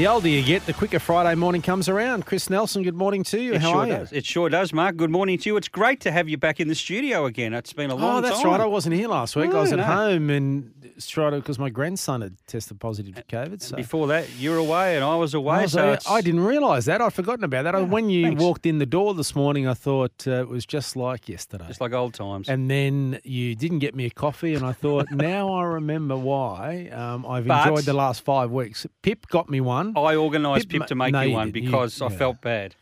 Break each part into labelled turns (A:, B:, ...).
A: The older you get, the quicker Friday morning comes around. Chris Nelson, good morning to you.
B: It
A: How
B: sure
A: are you?
B: does. It sure does, Mark. Good morning to you. It's great to have you back in the studio again. It's been a long time.
A: Oh, that's
B: time.
A: right. I wasn't here last week. I was at
B: no.
A: home and tried because my grandson had tested positive for COVID. So
B: Before that, you were away and I was away.
A: I, was
B: so it's-
A: I didn't realise that. I'd forgotten about that. when you
B: thanks.
A: walked in the door this morning, I thought uh, it was just like yesterday.
B: Just like old times.
A: and then you didn't get me a coffee, and I thought, now I remember why. Um, I've
B: But-
A: enjoyed the last five weeks. Pip got me one.
B: I organised
A: Pip
B: Pip, to make
A: no,
B: you one
A: didn't. You-
B: because I
A: yeah.
B: felt bad.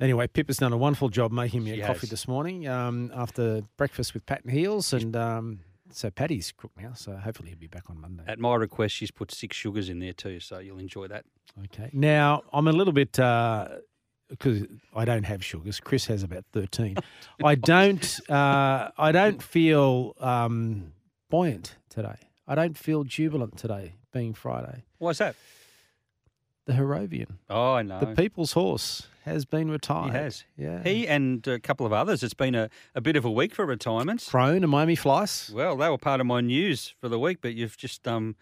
A: Anyway, Pip has done a wonderful job making me a
B: She
A: coffee
B: has.
A: this morning um, after breakfast with Pat and Heels. And um, so Patty's cooked now, so hopefully he'll be back on Monday.
B: At my request, she's put six sugars in there too, so you'll enjoy that.
A: Okay. Now, I'm a little bit, because I don't have sugars. Chris has about 13. I don't, uh, I don't feel um, buoyant today. I don't feel jubilant today, being Friday.
B: Why's that?
A: The Harrovian,
B: Oh, I know.
A: the people's horse, has been retired.
B: he has.
A: Yeah.
B: He and a couple of others. It's been a, a bit of a week for retirements.
A: Crone and Miami Flies.
B: Well, they were part of my news for the week, but you've just um,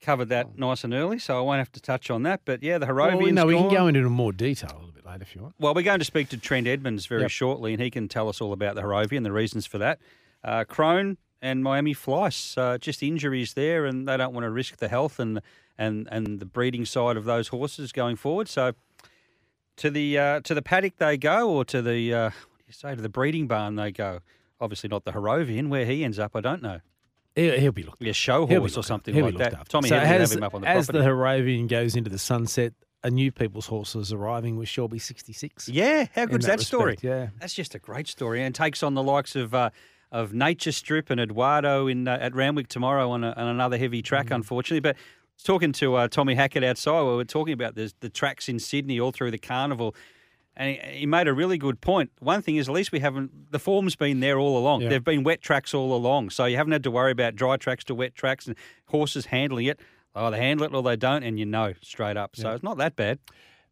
B: covered that nice and early, so I won't have to touch on that. But yeah, the Harrovian's
A: Well, no, we can go into more detail a little bit later if you want.
B: Well, we're going to speak to Trent Edmonds very
A: Yep.
B: shortly, and he can tell us all about the Harrovian, the reasons for that. Uh, Crone and Miami Flice, uh, just injuries there, and they don't want to risk the health and and and the breeding side of those horses going forward. So, to the uh, to the paddock they go, or to the uh, what do you say to the breeding barn they go. Obviously, not the Harrovian. Where he ends up, I don't know.
A: He'll, he'll be looked
B: Yeah, show horse or something like that.
A: after.
B: Tommy
A: so as,
B: him up on the
A: as
B: property.
A: the Harrovian goes into the sunset, a new people's horse is arriving with Shelby 66.
B: Yeah, how
A: in
B: good's that,
A: that
B: story?
A: yeah.
B: that's just a great story, and takes on the likes of uh, of Nature Strip and Eduardo in uh, at Randwick tomorrow on, a, on another heavy track,
A: Mm.
B: unfortunately. But talking to uh, Tommy Hackett outside. We were talking about the the tracks in Sydney all through the carnival. And he, he made a really good point. One thing is, at least we haven't. The form's been there all along.
A: Yeah.
B: There've been wet tracks all along, so you haven't had to worry about dry tracks to wet tracks and horses handling it. Oh, they handle it or they don't, and you know straight up. So
A: Yeah.
B: it's not that bad.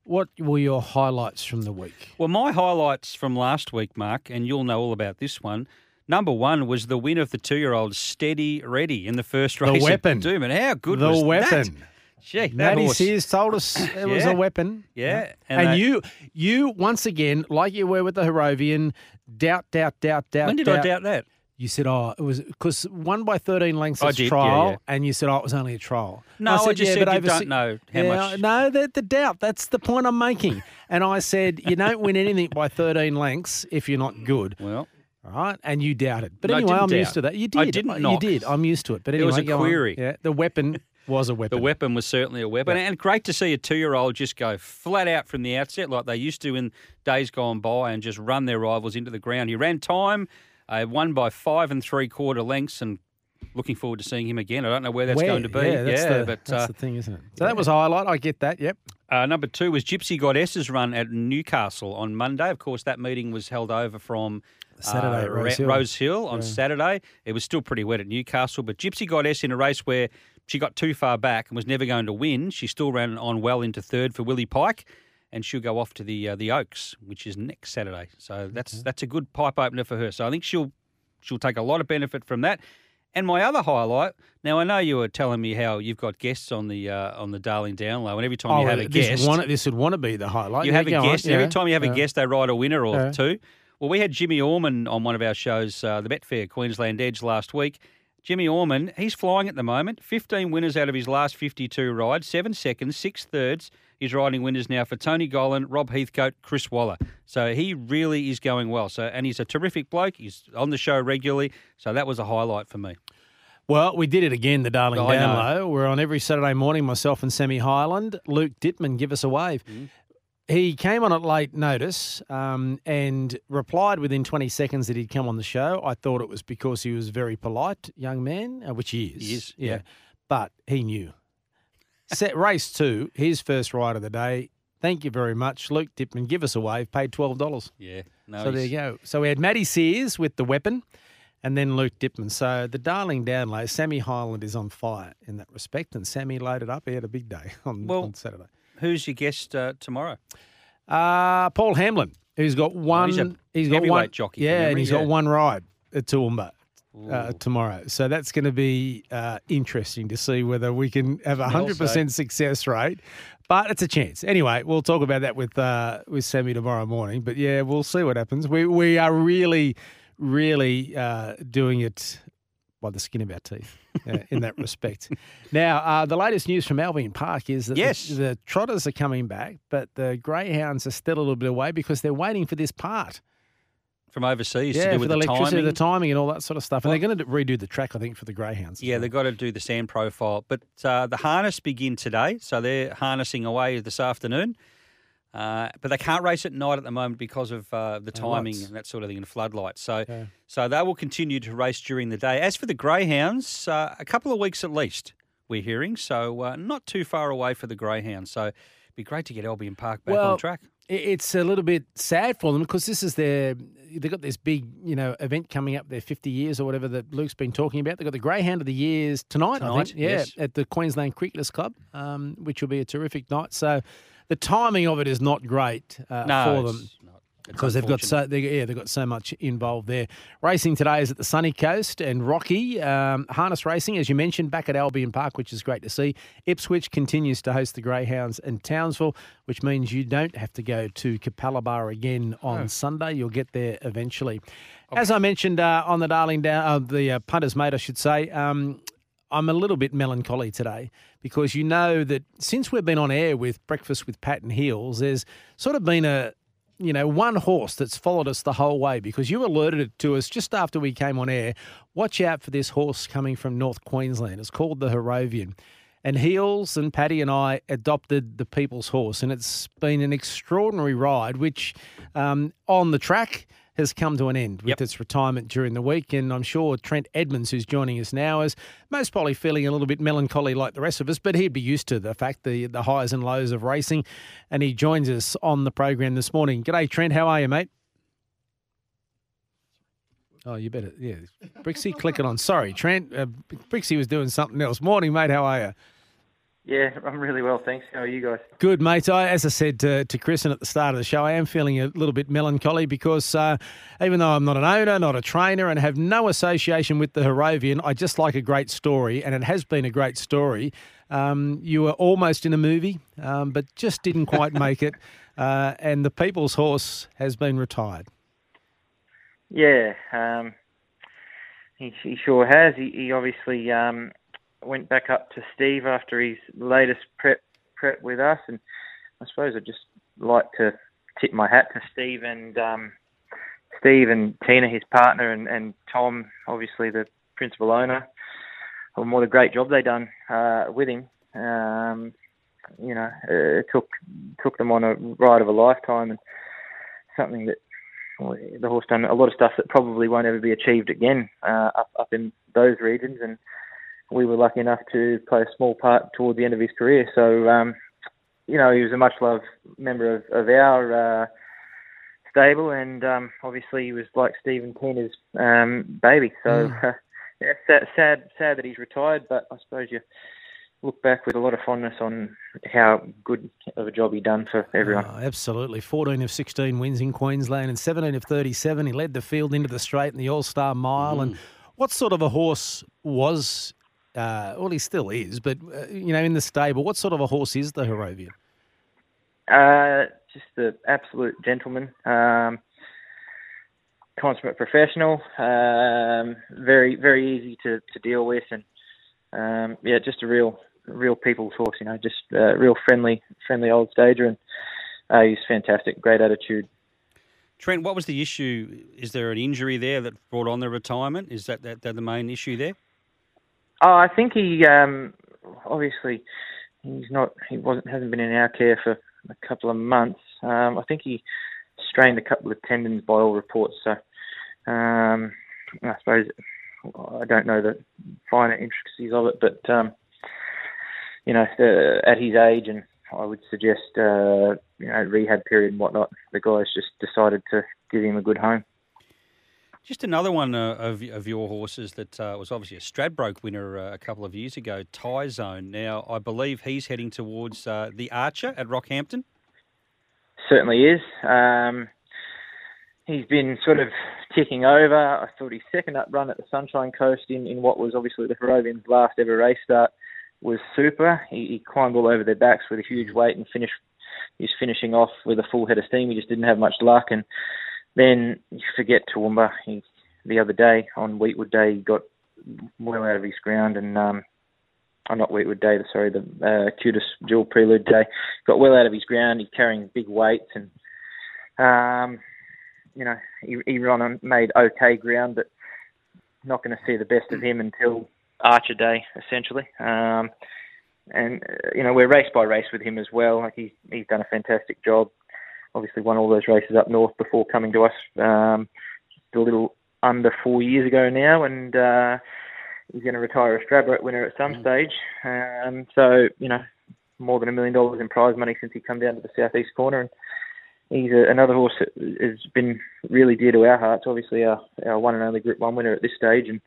A: What were your highlights from the week?
B: Well, my highlights from last week, Mark, and you'll know all about this one. Number one was the win of the two-year-old Steady Ready in the first race.
A: The weapon.
B: at Doomben. How good
A: the
B: was
A: weapon.
B: that? Gee, that
A: Matty
B: horse.
A: Sears told us it was
B: Yeah.
A: a weapon.
B: Yeah,
A: And,
B: and they-
A: you, you once again, like you were with the Harrovian, doubt, doubt, doubt, doubt.
B: When did I doubt that?
A: You said, oh, it was because one by 13 lengths
B: I
A: is
B: did, yeah,
A: trial,
B: yeah.
A: and you said, oh, it was only a trial.
B: No, I just said
A: but
B: you don't
A: si-
B: know how
A: Yeah,
B: much-
A: No, the, the doubt. That's the point I'm making. and I said, you don't win anything by 13 lengths if you're not good.
B: Well,
A: All right, and you doubted. But
B: No,
A: anyway, I'm used to that. You did.
B: I didn't
A: You did. I'm used to it. But anyway, It
B: was a
A: go on.
B: query.
A: Yeah, the weapon was a weapon.
B: the weapon was certainly a weapon, and great to see a two-year-old just go flat out from the outset, like they used to in days gone by, and just run their rivals into the ground. He ran time, uh, won by five and three-quarter lengths, and looking forward to seeing him again. I don't know where that's
A: Where?
B: going to be.
A: Yeah, that's, the,
B: but
A: that's
B: uh,
A: the thing, isn't it? So that was a highlight. I get that. Yep.
B: Uh, number two was Gypsy Goddess's run at Newcastle on Monday. Of course, that meeting was held over from
A: Saturday at
B: uh,
A: Rose Hill.
B: Rose Hill on
A: Yeah.
B: Saturday. It was still pretty wet at Newcastle, but Gypsy Goddess in a race where she got too far back and was never going to win, she still ran on well into third for Willie Pike. And she'll go off to the uh, the Oaks, which is next Saturday. So that's that's a good pipe opener for her. So I think she'll she'll take a lot of benefit from that. And my other highlight. Now I know you were telling me how you've got guests on the uh, on the Darling Downlow, and every time you have a
A: Oh, this,
B: guest,
A: want, this would want to be the highlight.
B: you
A: Yeah,
B: have a
A: on.
B: guest. and Every time you have a guest, they ride a winner or
A: Yeah.
B: two. Well, we had Jimmy Orman on one of our shows, uh, the Betfair Queensland Edge last week. Jimmy Orman, he's flying at the moment. 15 winners out of his last 52 rides, seven seconds, six thirds. Is riding winners now for Tony Gollan, Rob Heathcote, Chris Waller. So he really is going well. So and he's a terrific bloke. He's on the show regularly. So that was a highlight for me.
A: Well, we did it again, the Darling
B: I know.
A: Download. We're on every Saturday morning, myself and Sammy Highland. Luke Dittman, give us a wave. He came on at late notice um, and replied within 20 seconds that he'd come on the show. I thought it was because he was a very polite young man, uh, which he is.
B: He is,
A: yeah.
B: yeah.
A: But he knew. Set race two, his first ride of the day. Thank you very much, Luke Dittman. Give us a wave. Paid twelve dollars.
B: Yeah. No,
A: So there you go. So we had Matty Sears with the weapon and then Luke Dittman. So the darling down low, Sammy Highland is on fire in that respect. And Sammy loaded up. He had a big day on,
B: Well-
A: on Saturday.
B: Who's your guest uh, tomorrow?
A: Uh, Paul Hamlin, who's got one.
B: he's a
A: he's got
B: heavyweight
A: one
B: jockey
A: Yeah, and he's
B: yeah.
A: got one ride at Toowoomba. Uh, tomorrow, so that's going to be uh, interesting to see whether we can have a hundred percent success rate. But it's a chance. Anyway, we'll talk about that with uh, with Sammy tomorrow morning. But yeah, we'll see what happens. We we are really, really uh, doing it by the skin of our teeth uh, in that respect. Now, uh, the latest news from Albion Park is that the-
B: Yes.
A: the, trotters are coming back, but the greyhounds are still a little bit away because they're waiting for this part.
B: From overseas to
A: yeah,
B: do
A: for
B: with
A: the
B: the,
A: electricity,
B: timing.
A: the timing, and all that sort of stuff. And they're going to redo the track, I think, for the greyhounds.
B: Yeah, they've got to do the sand profile. But uh, the harness begin today, so they're harnessing away this afternoon. Uh, but they can't race at night at the moment because of uh, the timing and that sort of thing and floodlights. So,
A: Yeah.
B: so they will continue to race during the day. As for the greyhounds, uh, a couple of weeks at least we're hearing. So uh, not too far away for the greyhounds. So it'd be great to get Albion Park back
A: Well,
B: on track.
A: I- It's a little bit sad for them because this is their. They've got this big, you know, event coming up. Their 50 years or whatever that Luke's been talking about. They've got the Greyhound of the Years tonight. I
B: Tonight,
A: think, yeah,
B: yes.
A: at the Queensland Cricketers Club, um, which will be a terrific night. So, the timing of it is not great uh,
B: No,
A: for
B: it's
A: them.
B: not.
A: Because they've got so they, yeah they've got so much involved there. Racing today is at the Sunny Coast and Rocky um, harness racing, as you mentioned, back at Albion Park, which is great to see. Ipswich continues to host the Greyhounds and Townsville, which means you don't have to go to Capalaba again on Sunday. You'll get there eventually. As I mentioned uh, on the Darling Down, uh, the uh, punters mate, I should say. Um, I'm a little bit melancholy today because you know that since we've been on air with Breakfast with Pat and Heels, there's sort of been a you know, one horse that's followed us the whole way because you alerted it to us just after we came on air. Watch out for this horse coming from North Queensland. It's called the Harrovian. And Heels and Paddy and I adopted the people's horse, and it's been an extraordinary ride, which um, on the track has come to an end with
B: Yep.
A: its retirement during the week. And I'm sure Trent Edmonds, who's joining us now, is most probably feeling a little bit melancholy like the rest of us, but he'd be used to the fact, the, the highs and lows of racing. And he joins us on the program this morning. G'day, Trent. How are you, mate? Oh, you better, yeah. Brixie, click it on. Sorry, Trent. Uh, Brixie was doing something else. Morning, mate. How are you?
C: Yeah, I'm really well, thanks. How are you guys?
A: Good, mate. I, as I said to, to Kristen at the start of the show, I am feeling a little bit melancholy because uh, even though I'm not an owner, not a trainer, and have no association with the Harrovian, I just like a great story, and it has been a great story. Um, you were almost in a movie, um, but just didn't quite make it, uh, and the People's Horse has been retired.
C: Yeah, um, he, he sure has. He, he obviously um, went back up to Steve after his latest prep prep with us, and I suppose I'd just like to tip my hat to Steve and um, Steve and Tina, his partner, and, and Tom, obviously the principal owner. And what a great job they done uh, with him. Um, you know, uh, it took took them on a ride of a lifetime, and something that the horse done a lot of stuff that probably won't ever be achieved again uh, up up in those regions, and we were lucky enough to play a small part toward the end of his career. So, um, you know, he was a much loved member of, of our uh, stable, and um, obviously he was like Stephen Tina's um, baby. So, uh, yeah, sad, sad, sad that he's retired, but I suppose you look back with a lot of fondness on how good of a job he done for everyone.
A: Oh, absolutely. 14 of 16 wins in Queensland and 17 of 37. He led the field into the straight in the All Star Mile. And what sort of a horse was, uh, well, he still is, but, uh, you know, in the stable, what sort of a horse is the Harrovian?
C: Uh, just the absolute gentleman, um, consummate professional, um, very very easy to, to deal with, and um, yeah, just a real real people's horse. You know, just uh, real friendly, friendly old stager, and uh, he's fantastic. Great attitude.
B: Trent, what was the issue? Is there an injury there that brought on the retirement? Is that, that, that the main issue there?
C: Oh, I think he um, obviously he's not he wasn't hasn't been in our care for a couple of months. Um, I think he strained a couple of tendons by all reports. So um, I suppose I don't know the finer intricacies of it, but um, you know, uh, at his age, and I would suggest uh, you know rehab period and whatnot. The guys just decided to give him a good home.
B: Just another one uh, of, of your horses that uh, was obviously a Stradbroke winner uh, a couple of years ago, Tyzone. Now, I believe he's heading towards uh, the Archer at Rockhampton.
C: Certainly is. Um, he's been sort of ticking over. I thought his second up run at the Sunshine Coast in, in what was obviously the Harrovians' last ever race start was super. He, he climbed all over their backs with a huge weight and finished. He's finishing off with a full head of steam. He just didn't have much luck and then you forget Toowoomba. He the other day on Weetwood Day he got well out of his ground and um oh, not Weetwood Day, sorry, the uh, cutest Jewel Prelude Day. Got well out of his ground. He's carrying big weights and um you know he, he run on made okay ground, but not going to see the best of him until Archer Day, essentially. Um, and uh, you know we're race by race with him as well. Like he's he's done a fantastic job obviously won all those races up north before coming to us um, a little under four years ago now, and uh, he's going to retire a Stradbroke winner at some mm. stage. Um, so you know, more than a million dollars in prize money since he come down to the southeast corner, and he's a, another horse that has been really dear to our hearts. Obviously, our, our one and only Group One winner at this stage, and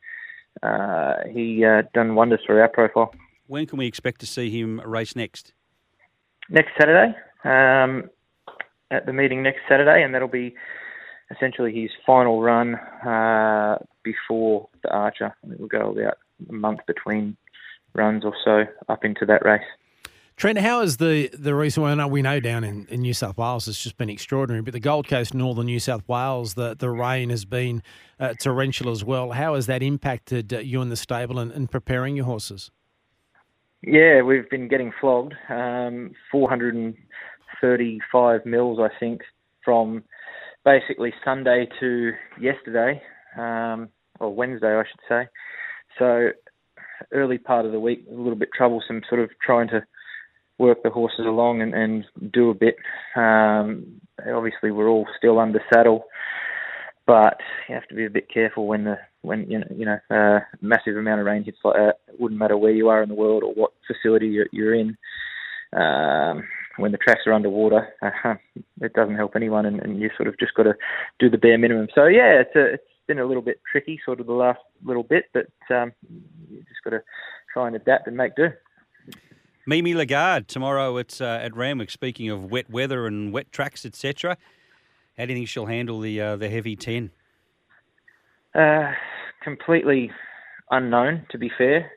C: uh, he uh, done wonders for our profile.
B: When can we expect to see him race next?
C: Next Saturday. Um, at the meeting next Saturday, and that'll be essentially his final run uh, before the Archer. It will go about a month between runs or so up into that race.
A: Trent, how is the, the recent one? We know down in, in New South Wales it's just been extraordinary, but the Gold Coast, northern New South Wales, the, the rain has been uh, torrential as well. How has that impacted uh, you and the stable and, and preparing your horses?
C: Yeah, we've been getting flogged. Um, 400 and 35 mils, I think, from basically Sunday to yesterday, um, or Wednesday, I should say. So early part of the week, a little bit troublesome, sort of trying to work the horses along and, and do a bit. Um, obviously, we're all still under saddle, but you have to be a bit careful when the when you know you know uh, massive amount of rain hits like that. It wouldn't matter where you are in the world or what facility you're, you're in. Um, when the tracks are underwater, uh, it doesn't help anyone, and, and you sort of just got to do the bare minimum. So yeah, it's a, it's been a little bit tricky, sort of the last little bit, but um, you just got to try and adapt and make do.
B: Mimi Lagarde tomorrow at uh, at Randwick. Speaking of wet weather and wet tracks, etc., how do you think she'll handle the uh, the heavy ten?
C: Uh, completely unknown, to be fair.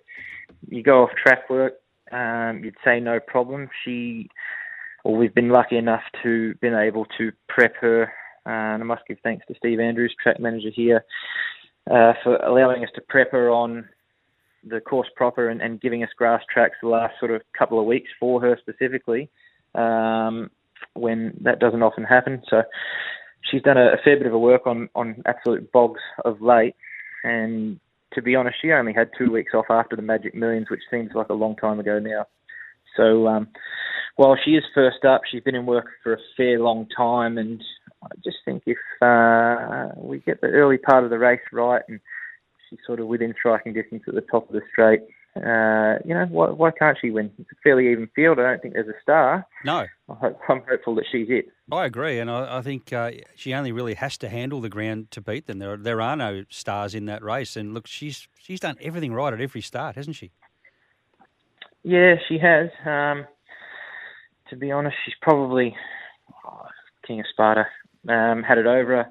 C: You go off track work, um, you'd say no problem. She well, we've been lucky enough to been able to prep her. Uh, and I must give thanks to Steve Andrews, track manager here, uh, for allowing us to prep her on the course proper and, and, giving us grass tracks the last sort of couple of weeks for her specifically, um, when that doesn't often happen. So she's done a, a, fair bit of a work on, on absolute bogs of late. And to be honest, she only had two weeks off after the Magic Millions, which seems like a long time ago now. So um, while she is first up, she's been in work for a fair long time, and I just think if uh, we get the early part of the race right and she's sort of within striking distance at the top of the straight, uh, you know, why, why, can't she win? It's a fairly even field. I don't think there's a star.
B: No.
C: I am hopeful that she's it.
B: I agree, and I, I think uh, she only really has to handle the ground to beat them. There, there are no stars in that race, and look, she's she's done everything right at every start, hasn't she?
C: Yeah, she has. Um, to be honest, she's probably oh, King of Sparta. Um, had it over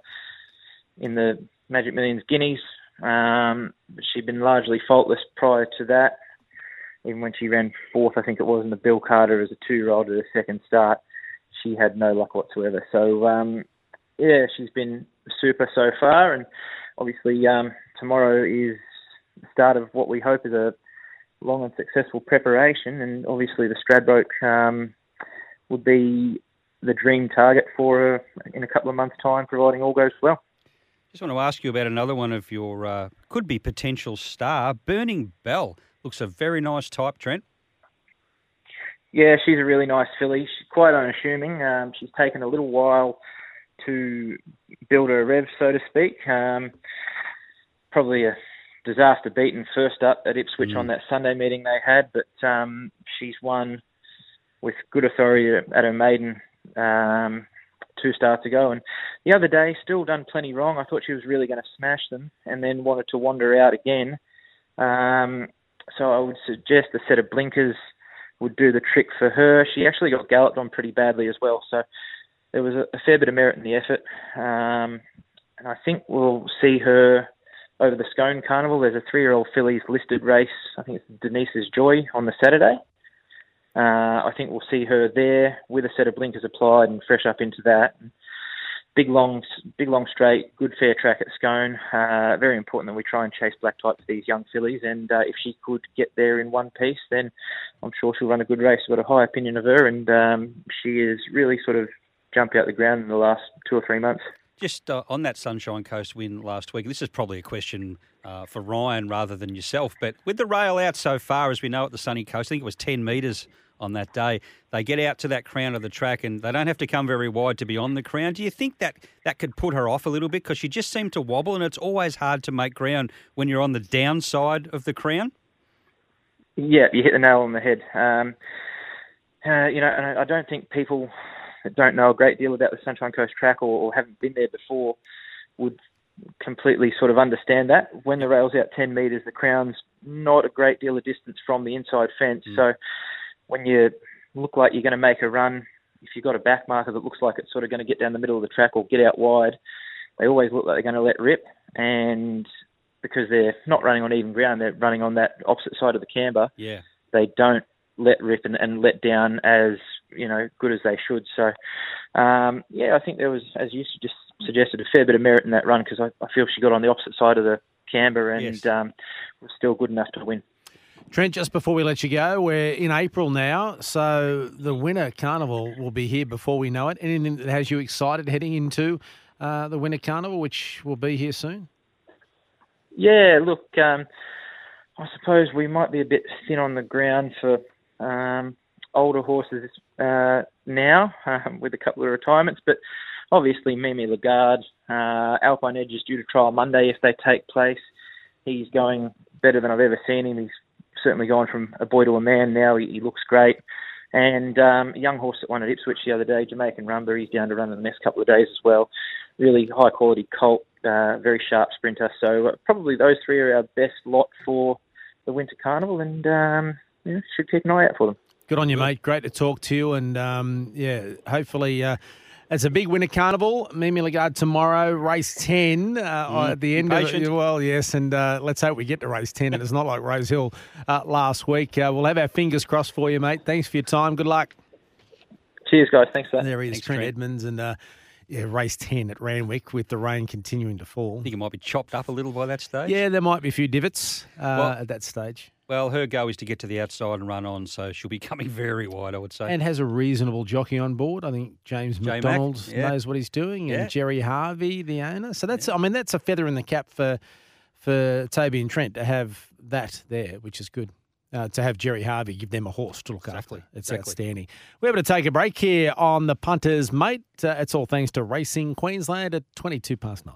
C: in the Magic Millions Guineas. Um, she'd been largely faultless prior to that. Even when she ran fourth, I think it was in the Bill Carter as a two-year-old at her second start, she had no luck whatsoever. So um, yeah, she's been super so far, and obviously um, tomorrow is the start of what we hope is a long and successful preparation, and obviously the Stradbroke um, would be the dream target for her in a couple of months' time, providing all goes well.
B: Just want to ask you about another one of your uh, could be potential star, Burning Bell. Looks a very nice type, Trent.
C: Yeah, she's a really nice filly. She's quite unassuming. Um, she's taken a little while to build her rev, so to speak. Um, probably a disaster beaten first up at Ipswich mm. on that Sunday meeting they had, but um, she's won with good authority at her maiden um, two starts ago. And the other day, still done plenty wrong. I thought she was really going to smash them, and then wanted to wander out again. Um, so I would suggest a set of blinkers would do the trick for her. She actually got galloped on pretty badly as well, so there was a, fair bit of merit in the effort. Um, and I think we'll see her over the Scone Carnival. There's a three-year-old fillies listed race. I think it's Denise's Joy on the Saturday. Uh, I think we'll see her there with a set of blinkers applied and fresh up into that. Big long, big long straight, good fair track at Scone. Uh, very important that we try and chase black type for these young fillies. And uh, if she could get there in one piece, then I'm sure she'll run a good race. I've got a high opinion of her, and um, she has really sort of jumped out the ground in the last two or three months.
B: Just uh, on that Sunshine Coast win last week, this is probably a question uh, for Ryan rather than yourself. But with the rail out so far, as we know at the sunny coast, I think it was 10 metres on that day. They get out to that crown of the track and they don't have to come very wide to be on the crown. Do you think that that could put her off a little bit because she just seemed to wobble and it's always hard to make ground when you're on the downside of the crown?
C: Yeah, you hit the nail on the head. Um, uh, you know, and I don't think people don't know a great deal about the Sunshine Coast track or, or haven't been there before would completely sort of understand that. When the rail's out 10 metres, the crown's not a great deal of distance from the inside fence. Mm. So when you look like you're going to make a run, if you've got a back marker that looks like it's sort of going to get down the middle of the track or get out wide, they always look like they're going to let rip. And because they're not running on even ground, they're running on that opposite side of the camber.
B: Yeah.
C: They don't let rip and, and let down as you know good as they should. So um, yeah, I think there was, as you just suggested, a fair bit of merit in that run because I, I, feel she got on the opposite side of the camber and yes. um, was still good enough to win.
A: Trent, just before we let you go, we're in April now, so the winter carnival will be here before we know it. Anything that has you excited heading into uh, the winter carnival, which will be here soon?
C: Yeah, look, um, I suppose we might be a bit thin on the ground for um, older horses uh, now um, with a couple of retirements, but obviously Mimi Lagarde, uh, Alpine Edge is due to trial Monday if they take place. He's going better than I've ever seen him. He's certainly gone from a boy to a man now. He, he looks great. And um, a young horse that won at Ipswich the other day, Jamaican Rumba, he's down to run in the next couple of days as well. Really high quality colt, uh, very sharp sprinter. So uh, probably those three are our best lot for the Winter Carnival, and um, yeah, should keep an eye out for them.
A: Good on you, mate. Great to talk to you, and um, yeah, hopefully. Uh, it's a big winter carnival. Mimi Lagarde tomorrow, race 10 uh, mm, at the end
B: patient.
A: of it. Well, yes, and uh, let's hope we get to race 10. And it's not like Rosehill uh, last week. Uh, we'll have our fingers crossed for you, mate. Thanks for your time. Good luck.
C: Cheers, guys. Thanks, sir.
A: There he is,
B: Thanks,
A: Trent,
B: Trent.
A: Edmonds, and uh, yeah, race 10 at Randwick with the rain continuing to fall.
B: I think it might be chopped up a little by that stage.
A: Yeah, there might be a few divots uh,
B: Well-
A: at that stage.
B: Well, her go is to get to the outside and run on, so she'll be coming very wide, I would say.
A: And has a reasonable jockey on board. I think James
B: J-Mac,
A: McDonald
B: yeah.
A: knows what he's doing,
B: Yeah.
A: and Gerry Harvey, the owner. So that's, I mean, that's a feather in the cap for for Toby and Trent to have that there, which is good. Uh, to have Gerry Harvey give them a horse to look at.
B: Exactly,
A: after. It's
B: exactly.
A: outstanding. We're able to take a break here on the punters, mate. Uh, it's all thanks to Racing Queensland at 22 past nine.